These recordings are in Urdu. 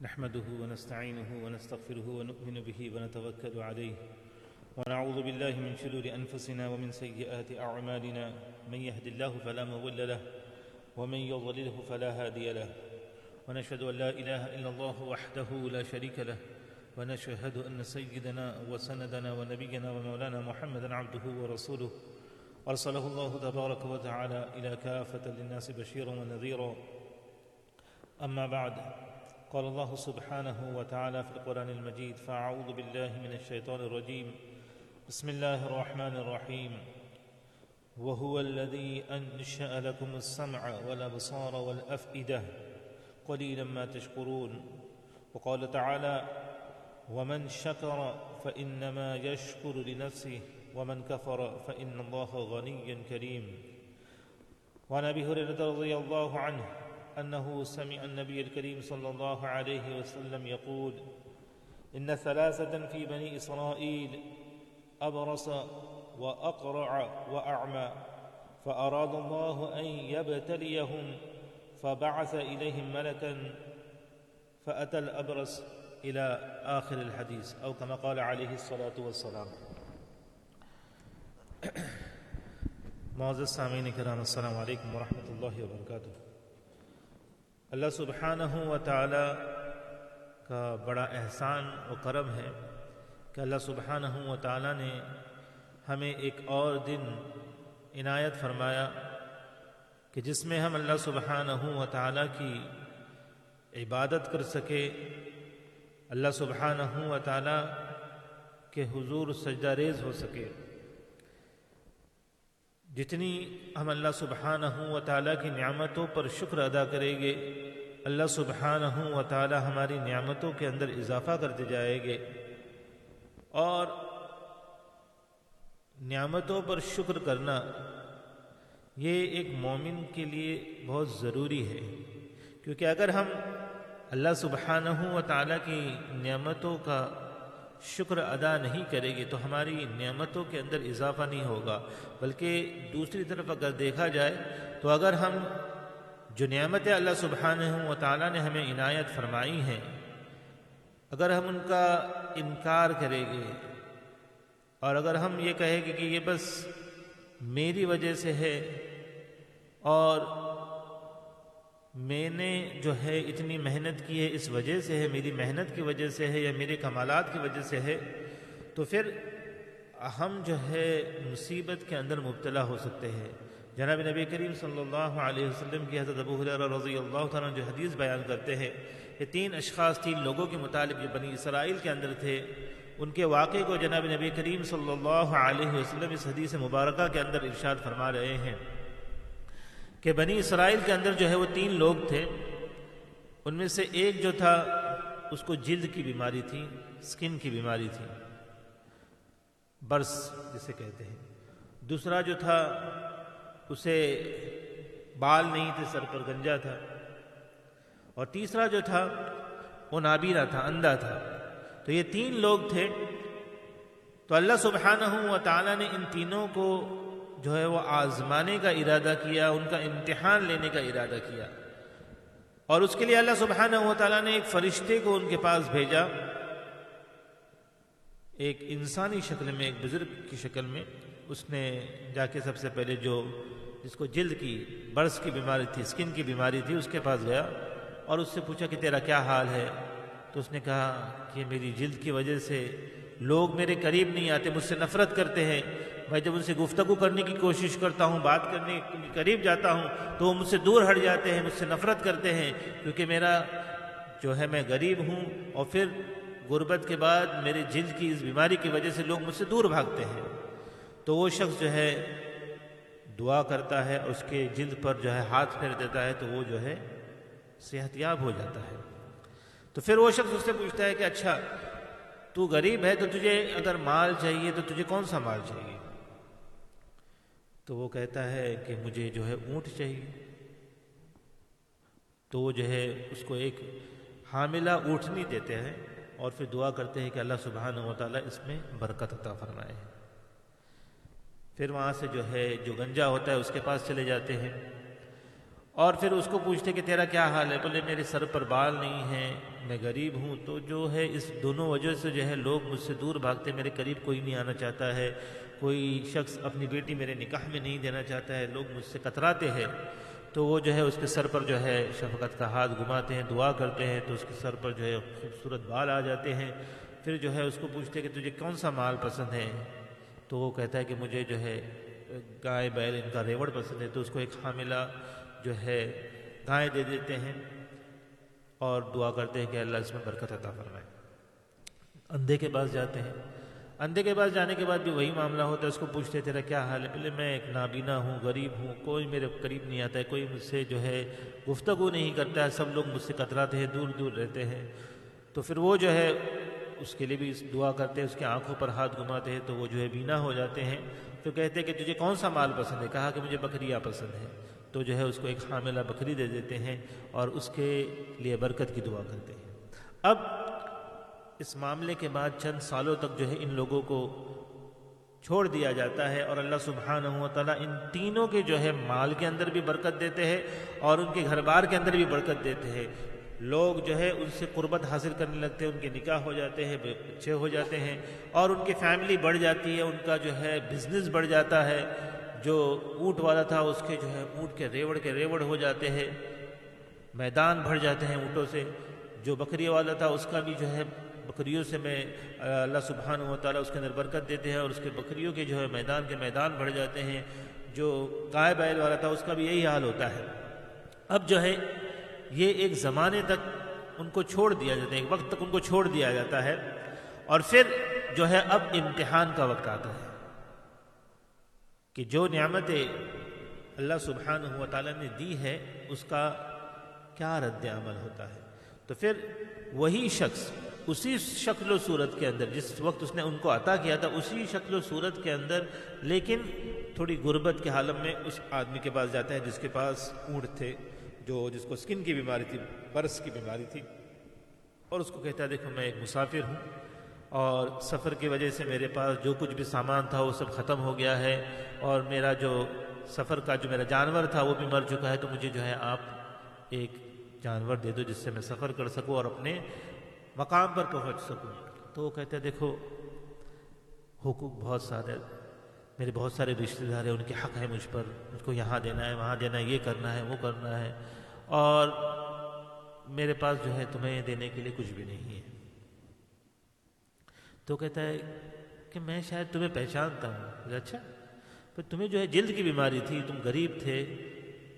نحمده ونستعينه ونستغفره ونؤمن به ونتوكل عليه. ونعوذ بالله من شرور أنفسنا ومن سيئات أعمالنا. من يهد الله فلا مضل له ومن يضلله فلا هادي له. ونشهد أن لا إله إلا الله وحده لا شريك له. ونشهد أن سيدنا وسندنا ونبينا ومولانا محمدا عبده ورسوله. أرسله الله تبارك وتعالى إلى كافة للناس بشيرا ونذيرا. أما بعد قال الله سبحانه وتعالى في القرآن المجيد فأعوذ بالله من الشيطان الرجيم. بسم الله الرحمن الرحيم. وهو الذي أنشأ لكم السمع والأبصار والأفئدة قليلا ما تشكرون. وقال تعالى ومن شكر فإنما يشكر لنفسه ومن كفر فإن الله غني كريم. وعن أبي هريرة رضي الله عنه أنه سمع النبي الكريم صلى الله عليه وسلم يقول إن ثلاثة في بني إسرائيل أبرص وأقرع وأعمى فأراد الله أن يبتليهم فبعث إليهم ملكا فأتى الأبرص إلى آخر الحديث أو كما قال عليه الصلاة والسلام. معزز سامعین کرام السلام علیکم ورحمۃ اللہ وبرکاتہ اللہ سبحانہ و تعالی کا بڑا احسان و کرم ہے کہ اللہ سبحانہ و تعالی نے ہمیں ایک اور دن عنایت فرمایا کہ جس میں ہم اللہ سبحانہ و تعالی کی عبادت کر سکے، اللہ سبحانہ و تعالی کے حضور سجدہ ریز ہو سکے۔ جتنی ہم اللہ سبحانہ و تعالیٰ کی نعمتوں پر شکر ادا کریں گے، اللہ سبحانہ و تعالیٰ ہماری نعمتوں کے اندر اضافہ کرتے جائیں گے۔ اور نعمتوں پر شکر کرنا یہ ایک مومن کے لیے بہت ضروری ہے۔ کیونکہ اگر ہم اللہ سبحانہ و تعالیٰ کی نعمتوں کا شکر ادا نہیں کرے گی تو ہماری نعمتوں کے اندر اضافہ نہیں ہوگا۔ بلکہ دوسری طرف اگر دیکھا جائے تو اگر ہم جو نعمت اللہ سبحانہ و تعالیٰ نے ہمیں عنایت فرمائی ہیں، اگر ہم ان کا انکار کریں گے اور اگر ہم یہ کہیں گے کہ یہ بس میری وجہ سے ہے اور میں نے جو ہے اتنی محنت کی ہے اس وجہ سے ہے، میری محنت کی وجہ سے ہے یا میرے کمالات کی وجہ سے ہے، تو پھر ہم جو ہے مصیبت کے اندر مبتلا ہو سکتے ہیں۔ جناب نبی کریم صلی اللہ علیہ وسلم کی حضرت ابو حضرت رضی اللہ تعالیٰ جو حدیث بیان کرتے ہیں یہ تین اشخاص تین لوگوں کے متعلق جو بنی اسرائیل کے اندر تھے، ان کے واقعے کو جناب نبی کریم صلی اللہ علیہ وسلم اس حدیث مبارکہ کے اندر ارشاد فرما رہے ہیں۔ کہ بنی اسرائیل کے اندر جو ہے وہ تین لوگ تھے، ان میں سے ایک جو تھا، اس کو جلد کی بیماری تھی، سکن کی بیماری تھی، برس جسے کہتے ہیں۔ دوسرا جو تھا، اسے بال نہیں تھے، سر پر گنجا تھا۔ اور تیسرا جو تھا، وہ نابینا تھا، اندھا تھا۔ تو یہ تین لوگ تھے۔ تو اللہ سبحانہ و تعالیٰ نے ان تینوں کو جو ہے وہ آزمانے کا ارادہ کیا، ان کا امتحان لینے کا ارادہ کیا۔ اور اس کے لیے اللہ سبحانہ و تعالیٰ نے ایک فرشتے کو ان کے پاس بھیجا۔ ایک انسانی شکل میں، ایک بزرگ کی شکل میں۔ اس نے جا کے سب سے پہلے جو جس کو جلد کی، برس کی بیماری تھی، سکن کی بیماری تھی، اس کے پاس گیا اور اس سے پوچھا کہ تیرا کیا حال ہے؟ تو اس نے کہا کہ میری جلد کی وجہ سے لوگ میرے قریب نہیں آتے، مجھ سے نفرت کرتے ہیں۔ میں جب ان سے گفتگو کرنے کی کوشش کرتا ہوں، بات کرنے کے قریب جاتا ہوں، تو وہ مجھ سے دور ہٹ جاتے ہیں، مجھ سے نفرت کرتے ہیں، کیونکہ میرا جو ہے میں غریب ہوں اور پھر غربت کے بعد میرے جلد کی اس بیماری کی وجہ سے لوگ مجھ سے دور بھاگتے ہیں۔ تو وہ شخص جو ہے دعا کرتا ہے، اس کے جلد پر جو ہے ہاتھ پھیر دیتا ہے، تو وہ جو ہے صحت یاب ہو جاتا ہے۔ تو پھر وہ شخص اس سے پوچھتا ہے کہ اچھا تو غریب ہے تو تجھے اگر مال چاہیے تو تجھے کون سا مال چاہیے؟ تو وہ کہتا ہے کہ مجھے جو ہے اونٹ چاہیے۔ تو وہ جو ہے اس کو ایک حاملہ اونٹنی دیتے ہیں اور پھر دعا کرتے ہیں کہ اللہ سبحانہ و تعالیٰ اس میں برکت عطا فرمائے۔ پھر وہاں سے جو ہے جو گنجا ہوتا ہے اس کے پاس چلے جاتے ہیں۔ اور پھر اس کو پوچھتے کہ تیرا کیا حال ہے؟ بولے، میرے سر پر بال نہیں ہیں، میں غریب ہوں۔ تو جو ہے اس دونوں وجہ سے جو ہے لوگ مجھ سے دور بھاگتے، میرے قریب کوئی نہیں آنا چاہتا ہے۔ کوئی شخص اپنی بیٹی میرے نکاح میں نہیں دینا چاہتا ہے، لوگ مجھ سے کتراتے ہیں، تو وہ جو ہے اس کے سر پر جو ہے شفقت کا ہاتھ گھماتے ہیں، دعا کرتے ہیں، تو اس کے سر پر جو ہے خوبصورت بال آ جاتے ہیں۔ پھر جو ہے اس کو پوچھتے کہ تجھے کون سا مال پسند ہے؟ تو وہ کہتا ہے کہ مجھے جو ہے گائے، بیل، ان کا ریوڑ پسند ہے۔ تو اس کو ایک حاملہ جو ہے گائے دے دیتے ہیں اور دعا کرتے ہیں کہ اللہ اس میں برکت عطا فرمائے۔ اندھے کے پاس جاتے ہیں۔ اندھے کے پاس جانے کے بعد بھی وہی معاملہ ہوتا ہے، اس کو پوچھتے تیرا کیا حال ہے؟ پہلے میں ایک نابینا ہوں، غریب ہوں، کوئی میرے قریب نہیں آتا ہے، کوئی مجھ سے جو ہے گفتگو نہیں کرتا ہے، سب لوگ مجھ سے کتراتے ہیں، دور دور رہتے ہیں۔ تو پھر وہ جو ہے، اس کے لیے بھی دعا کرتے ہیں، اس کے آنکھوں پر ہاتھ گھماتے ہیں، تو وہ جو ہے بینا ہو جاتے ہیں۔ تو کہتے ہیں کہ تجھے کون سا مال پسند ہے؟ کہا کہ مجھے بکریاں پسند ہے تو جو ہے، اس کو ایک حاملہ بکری دے دیتے ہیں اور اس کے لیے برکت کی دعا کرتے ہیں۔ اب اس معاملے کے بعد چند سالوں تک جو ہے ان لوگوں کو چھوڑ دیا جاتا ہے اور اللہ سبحانہ و تعالیٰ ان تینوں کے جو ہے مال کے اندر بھی برکت دیتے ہیں اور ان کے گھر بار کے اندر بھی برکت دیتے ہیں۔ لوگ جو ہے ان سے قربت حاصل کرنے لگتے ہیں، ان کے نکاح ہو جاتے ہیں بچے ہو جاتے ہیں اور ان کی فیملی بڑھ جاتی ہے، ان کا جو ہے بزنس بڑھ جاتا ہے۔ جو اونٹ والا تھا، اس کے جو ہے اونٹ کے ریوڑ کے ریوڑ ہو جاتے ہیں، میدان بھر جاتے ہیں اونٹوں سے۔ جو بکری والا تھا، اس کا بھی جو ہے بکریوں سے میں، اللہ سبحانہ و تعالیٰ اس کے اندر برکت دیتے ہیں اور اس کے بکریوں کے جو ہے میدان کے میدان بڑھ جاتے ہیں۔ جو گائے بیل والا تھا، اس کا بھی یہی حال ہوتا ہے۔ اب جو ہے، یہ ایک زمانے تک ان کو چھوڑ دیا جاتا ہے، ایک وقت تک ان کو چھوڑ دیا جاتا ہے۔ اور پھر جو ہے، اب امتحان کا وقت آتا ہے۔ کہ جو نعمت اللہ سبحانہ و تعالیٰ نے دی ہے، اس کا کیا رد عمل ہوتا ہے۔ تو پھر وہی شخص اسی شکل و صورت کے اندر، جس وقت اس نے ان کو عطا کیا تھا، اسی شکل و صورت کے اندر، لیکن تھوڑی غربت کے حالم میں اس آدمی کے پاس جاتا ہے جس کے پاس اونٹ تھے، جو جس کو سکن کی بیماری تھی، برس کی بیماری تھی۔ اور اس کو کہتا ہے، دیکھو، میں ایک مسافر ہوں اور سفر کی وجہ سے میرے پاس جو کچھ بھی سامان تھا، وہ سب ختم ہو گیا ہے اور میرا جو سفر کا، جو میرا جانور تھا، وہ بھی مر چکا ہے۔ تو مجھے جو ہے، آپ ایک جانور دے دو، جس سے میں سفر کر سکوں اور اپنے مقام پر پہنچ سکوں۔ تو وہ کہتے ہیں، دیکھو، حقوق بہت سارے میرے بہت سارے رشتے دار ہیں، ان کے حق ہے مجھ پر۔ مجھ کو یہاں دینا ہے، وہاں دینا ہے، یہ کرنا ہے، وہ کرنا ہے۔ اور میرے پاس جو ہے تمہیں دینے کے لیے کچھ بھی نہیں ہے۔ تو کہتا ہے کہ میں شاید تمہیں پہچانتا ہوں۔ اچھا پھر تمہیں جو ہے جلد کی بیماری تھی، تم غریب تھے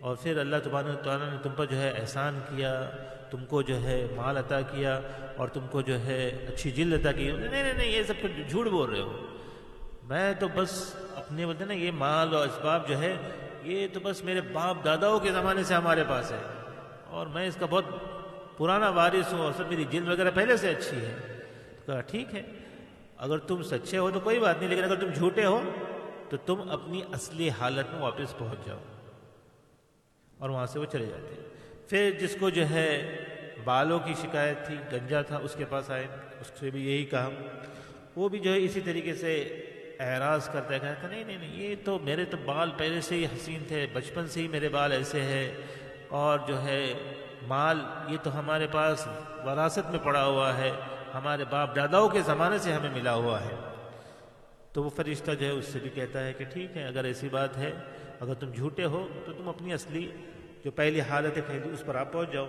اور پھر اللہ تبارک تعالیٰ نے تم پر جو ہے احسان کیا، تم کو جو ہے مال عطا کیا اور تم کو جو ہے اچھی جلد عطا کی۔ نہیں نہیں نہیں، یہ سب کچھ جھوٹ بول رہے ہو۔ میں تو بس اپنے بولتے نا، یہ مال اور اسباب جو ہے، یہ تو بس میرے باپ داداؤں کے زمانے سے ہمارے پاس ہے۔ اور میں اس کا بہت پرانا وارث ہوں اور سب میری جلد وغیرہ پہلے سے اچھی ہے۔ تو کہا، ٹھیک ہے۔ اگر تم سچے ہو تو کوئی بات نہیں، لیکن اگر تم جھوٹے ہو تو تم اپنی اصلی حالت میں واپس پہنچ جاؤ۔ اور وہاں سے وہ چلے جاتے ہیں۔ پھر جس کو جو ہے بالوں کی شکایت تھی، گنجا تھا، اس کے پاس آئے۔ اس سے بھی یہی کہا۔ وہ بھی جو ہے اسی طریقے سے اعراض کرتا ہے، کہتا نہیں نہیں نہیں، یہ تو میرے تو بال پہلے سے ہی حسین تھے، بچپن سے ہی میرے بال ایسے ہیں۔ اور جو ہے مال، یہ تو ہمارے پاس وراثت میں پڑا ہوا ہے۔ ہمارے باپ داداؤں کے زمانے سے ہمیں ملا ہوا ہے۔ تو وہ فرشتہ جو ہے اس سے بھی کہتا ہے کہ ٹھیک ہے، اگر ایسی بات ہے، اگر تم جھوٹے ہو تو تم اپنی اصلی جو پہلی حالت ہے، کہیں اس پر آپ پہنچ جاؤ۔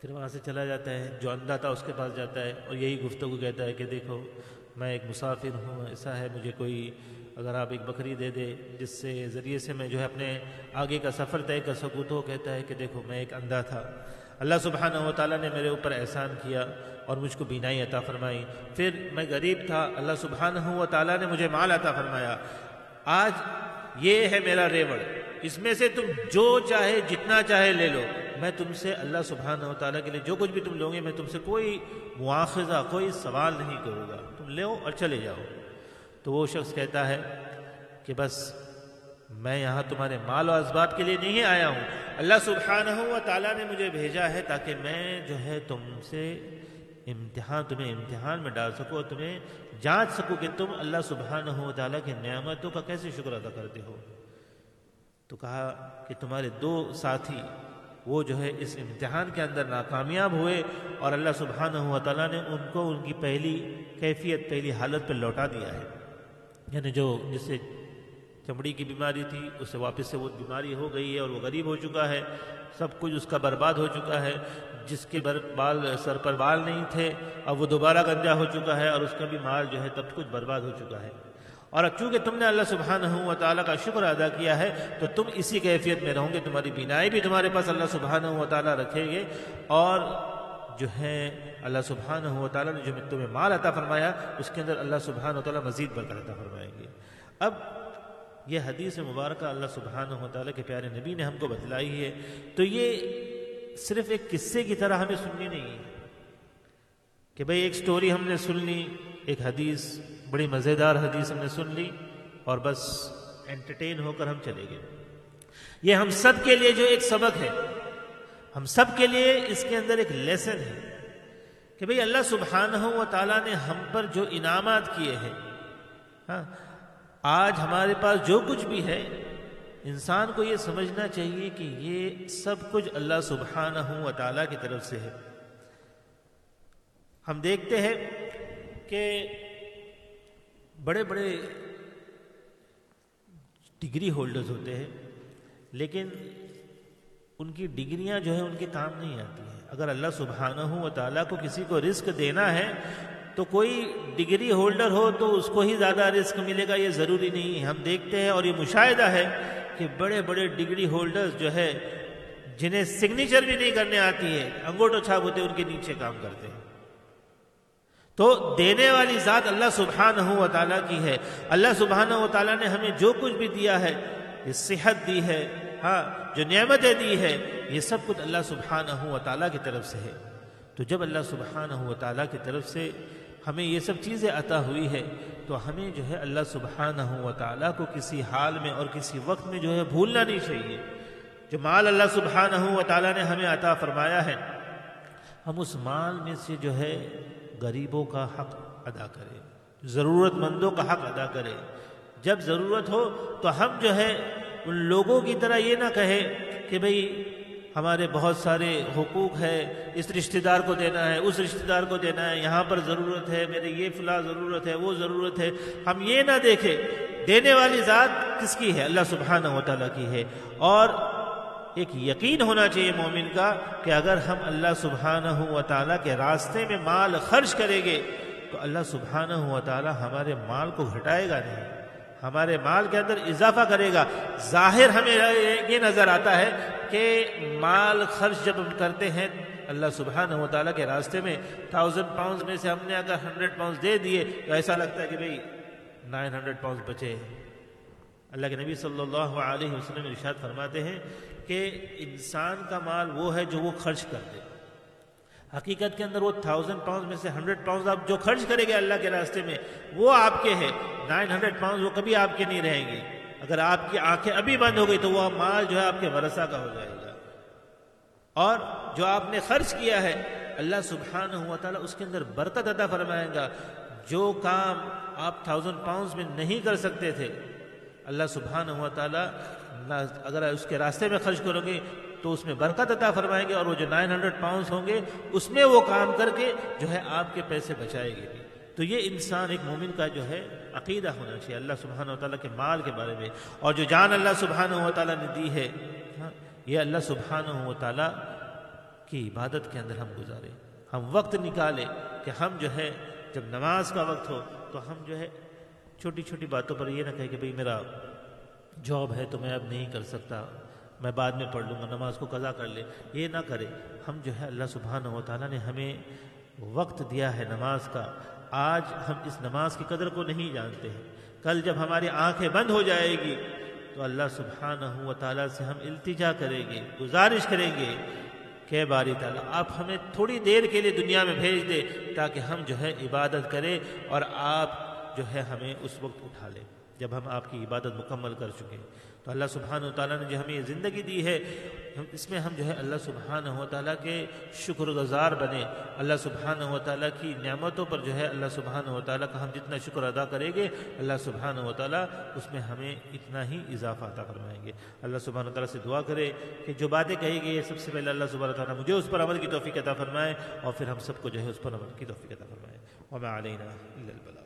پھر وہاں سے چلا جاتا ہے، جو اندھا تھا اس کے پاس جاتا ہے اور یہی گفتگو کہتا ہے کہ دیکھو، میں ایک مسافر ہوں ایسا ہے، مجھے کوئی اگر آپ ایک بکری دے دے، جس سے ذریعے سے میں جو ہے اپنے آگے کا سفر طے کر سکوں تو کہتا ہے کہ دیکھو، میں ایک اندھا تھا۔ اللہ سبحانہ و تعالیٰ نے میرے اوپر احسان کیا اور مجھ کو بینائی عطا فرمائی۔ پھر میں غریب تھا، اللہ سبحانہ و تعالیٰ نے مجھے مال عطا فرمایا۔ آج یہ ہے میرا ریوڑ۔ اس میں سے تم جو چاہے، جتنا چاہے لے لو۔ میں تم سے اللہ سبحانہ و تعالیٰ کے لیے جو کچھ بھی تم لو گے میں تم سے کوئی مواخذہ، کوئی سوال نہیں کروں گا۔ تم لو اور چلے جاؤ۔ تو وہ شخص کہتا ہے کہ بس، میں یہاں تمہارے مال و اسباب کے لیے نہیں آیا ہوں۔ اللہ سبحانہ و تعالیٰ نے مجھے بھیجا ہے تاکہ میں جو ہے تم سے امتحان، تمہیں امتحان میں ڈال سکو تمہیں جانچ سکو کہ تم اللہ سبحانہ و تعالیٰ کی نعمتوں کا کیسے شکر ادا کرتے ہو۔ تو کہا کہ تمہارے دو ساتھی وہ جو ہے اس امتحان کے اندر ناکامیاب ہوئے اور اللہ سبحانہ و تعالیٰ نے ان کو ان کی پہلی کیفیت، پہلی حالت پہ لوٹا دیا ہے۔ یعنی جو جس سے چمڑی کی بیماری تھی، اس سے واپس سے وہ بیماری ہو گئی ہے اور وہ غریب ہو چکا ہے۔ سب کچھ اس کا برباد ہو چکا ہے۔ جس کے بر، بال، سر پر بال نہیں تھے، اب وہ دوبارہ گنجا ہو چکا ہے اور اس کا بھی مال جو ہے تب کچھ برباد ہو چکا ہے۔ اور اب چونکہ تم نے اللہ سبحانہ و تعالیٰ کا شکر ادا کیا ہے، تو تم اسی کیفیت میں رہو گے، تمہاری بینائی بھی تمہارے پاس اللہ سبحانہ و تعالیٰ رکھیں گے۔ اور جو ہے اللہ سبحانہ و تعالیٰ نے جو تمہیں مال عطا فرمایا، اس کے اندر اللہ سبحانہ و تعالیٰ مزید برکت عطا فرمائیں گے۔ اب یہ حدیث مبارکہ اللہ سبحانہ و تعالیٰ کے پیارے نبی نے ہم کو بتلائی ہے۔ تو یہ صرف ایک قصے کی طرح ہمیں سننی نہیں ہے کہ بھئی ایک سٹوری ہم نے سن لی، ایک حدیث بڑی مزیدار حدیث ہم نے سن لی اور بس انٹرٹین ہو کر ہم چلے گئے۔ یہ ہم سب کے لیے جو ایک سبق ہے، ہم سب کے لیے اس کے اندر ایک لیسن ہے کہ بھئی اللہ سبحانہ و تعالیٰ نے ہم پر جو انعامات کیے ہیں ہاں آج ہمارے پاس جو کچھ بھی ہے، انسان کو یہ سمجھنا چاہیے کہ یہ سب کچھ اللہ سبحانہ و تعالیٰ کی طرف سے ہے۔ ہم دیکھتے ہیں کہ بڑے بڑے ڈگری ہولڈرز ہوتے ہیں، لیکن ان کی ڈگریاں جو ہے ان کے کام نہیں آتی ہیں۔ اگر اللہ سبحانہ و تعالیٰ کو کسی کو رزق دینا ہے، تو کوئی ڈگری ہولڈر ہو تو اس کو ہی زیادہ رزق ملے گا، یہ ضروری نہیں ہے۔ ہم دیکھتے ہیں اور یہ مشاہدہ ہے کہ بڑے بڑے ڈگری ہولڈرز جو ہے جنہیں سگنیچر بھی نہیں کرنے آتی ہے انگوٹو چھاپ ہوتے ان کے نیچے کام کرتے ہیں۔ تو دینے والی ذات اللہ سبحانہ و تعالیٰ کی ہے۔ اللہ سبحانہ و تعالیٰ نے ہمیں جو کچھ بھی دیا ہے، یہ صحت دی ہے ہاں جو نعمتیں دی ہے یہ سب کچھ اللہ سبحانہ و تعالیٰ کی طرف سے ہے۔ تو جب اللہ سبحانہ و تعالیٰ کی طرف سے ہمیں یہ سب چیزیں عطا ہوئی ہے تو ہمیں جو ہے اللہ سبحانہ و تعالیٰ کو کسی حال میں اور کسی وقت میں جو ہے بھولنا نہیں چاہیے۔ جو مال اللہ سبحانہ و تعالیٰ نے ہمیں عطا فرمایا ہے، ہم اس مال میں سے جو ہے غریبوں کا حق ادا کرے ضرورت مندوں کا حق ادا کرے۔ جب ضرورت ہو تو ہم جو ہے ان لوگوں کی طرح یہ نہ کہے کہ بھئی ہمارے بہت سارے حقوق ہے اس رشتہ دار کو دینا ہے، اس رشتہ دار کو دینا ہے، یہاں پر ضرورت ہے، میرے یہ فلاں ضرورت ہے، وہ ضرورت ہے۔ ہم یہ نہ دیکھیں دینے والی ذات کس کی ہے؟ اللہ سبحانہ و تعالیٰ کی ہے۔ اور ایک یقین ہونا چاہیے مومن کا کہ اگر ہم اللہ سبحانہ و تعالیٰ کے راستے میں مال خرچ کریں گے تو اللہ سبحانہ و تعالیٰ ہمارے مال کو گھٹائے گا نہیں، ہمارے مال کے اندر اضافہ کرے گا۔ ظاہر ہمیں یہ نظر آتا ہے کہ مال خرچ جب ہم کرتے ہیں، اللہ سبحانہ و تعالیٰ کے راستے میں تھاؤزنڈ پاؤنڈز میں سے ہم نے اگر ہنڈریڈ پاؤنڈز دے دیے تو ایسا لگتا ہے کہ بھئی نائن ہنڈریڈ پاؤنڈز بچے اللہ کے نبی صلی اللہ علیہ وسلم ارشاد فرماتے ہیں کہ انسان کا مال وہ ہے جو وہ خرچ کر دے۔ حقیقت کے اندر وہ تھاؤزنڈ پاؤنڈ میں سے ہنڈریڈ پاؤنڈ آپ جو خرچ کرے گے اللہ کے راستے میں، وہ آپ کے ہیں۔ نائن ہنڈریڈ پاؤنڈ وہ کبھی آپ کے نہیں رہیں گے۔ اگر آپ کی آنکھیں ابھی بند ہو گئی تو وہ مال جو ہے آپ کے ورثہ کا ہو جائے گا۔ اور جو آپ نے خرچ کیا ہے، اللہ سبحانہ ہوا تعالیٰ اس کے اندر برکت عطا فرمائے گا۔ جو کام آپ تھاؤزنڈ پاؤنڈز میں نہیں کر سکتے تھے، اللہ سبحانہ ہوا تعالیٰ اگر اس کے راستے میں خرچ کرو گے تو اس میں برکت عطا فرمائیں گے اور وہ جو نائن ہنڈریڈ پاؤنڈس ہوں گے اس میں وہ کام کر کے جو ہے آپ کے پیسے بچائے گی۔ تو یہ انسان ایک مومن کا جو ہے عقیدہ ہونا چاہیے اللہ سبحانہ و تعالیٰ کے مال کے بارے میں۔ اور جو جان اللہ سبحانہ و تعالیٰ نے دی ہے ہاں، یہ اللہ سبحانہ و تعالیٰ کی عبادت کے اندر ہم گزارے۔ ہم وقت نکالے کہ ہم جو ہے جب نماز کا وقت ہو تو ہم جو ہے چھوٹی چھوٹی باتوں پر یہ نہ کہے کہ بھئی میرا جاب ہے تو میں اب نہیں کر سکتا، میں بعد میں پڑھ لوں گا، نماز کو قضا کر لے۔ یہ نہ کرے، ہم جو ہے اللہ سبحانہ و تعالیٰ نے ہمیں وقت دیا ہے نماز کا۔ آج ہم اس نماز کی قدر کو نہیں جانتے ہیں۔ کل جب ہماری آنکھیں بند ہو جائے گی تو اللہ سبحانہ و تعالیٰ سے ہم التجا کریں گے، گزارش کریں گے کہ باری تعالیٰ، آپ ہمیں تھوڑی دیر کے لیے دنیا میں بھیج دے تاکہ ہم جو ہے عبادت کریں اور آپ جو ہے ہمیں اس وقت اٹھا لیں۔ جب ہم آپ کی عبادت مکمل کر چکے تو اللہ سبحانہ و تعالیٰ نے جو ہمیں یہ زندگی دی ہے اس میں ہم جو ہے اللہ سبحانہ و تعالیٰ کے شکر گزار بنے۔ اللہ سبحانہ و تعالیٰ کی نعمتوں پر جو ہے اللہ سبحانہ و تعالیٰ کا ہم جتنا شکر ادا کریں گے، اللہ سبحانہ و تعالیٰ اس میں ہمیں اتنا ہی اضافہ عطا فرمائیں گے۔ اللہ سبحانہ و تعالیٰ سے دعا کرے کہ جو باتیں کہی گئی سب سے پہلے اللہ سبحانہ تعالیٰ مجھے اس پر عمل کی توفیق عطا فرمائے اور پھر ہم سب کو جو ہے اس پر عمل کی توفیق عطا فرمائے۔ وما علینا الا البلاغ۔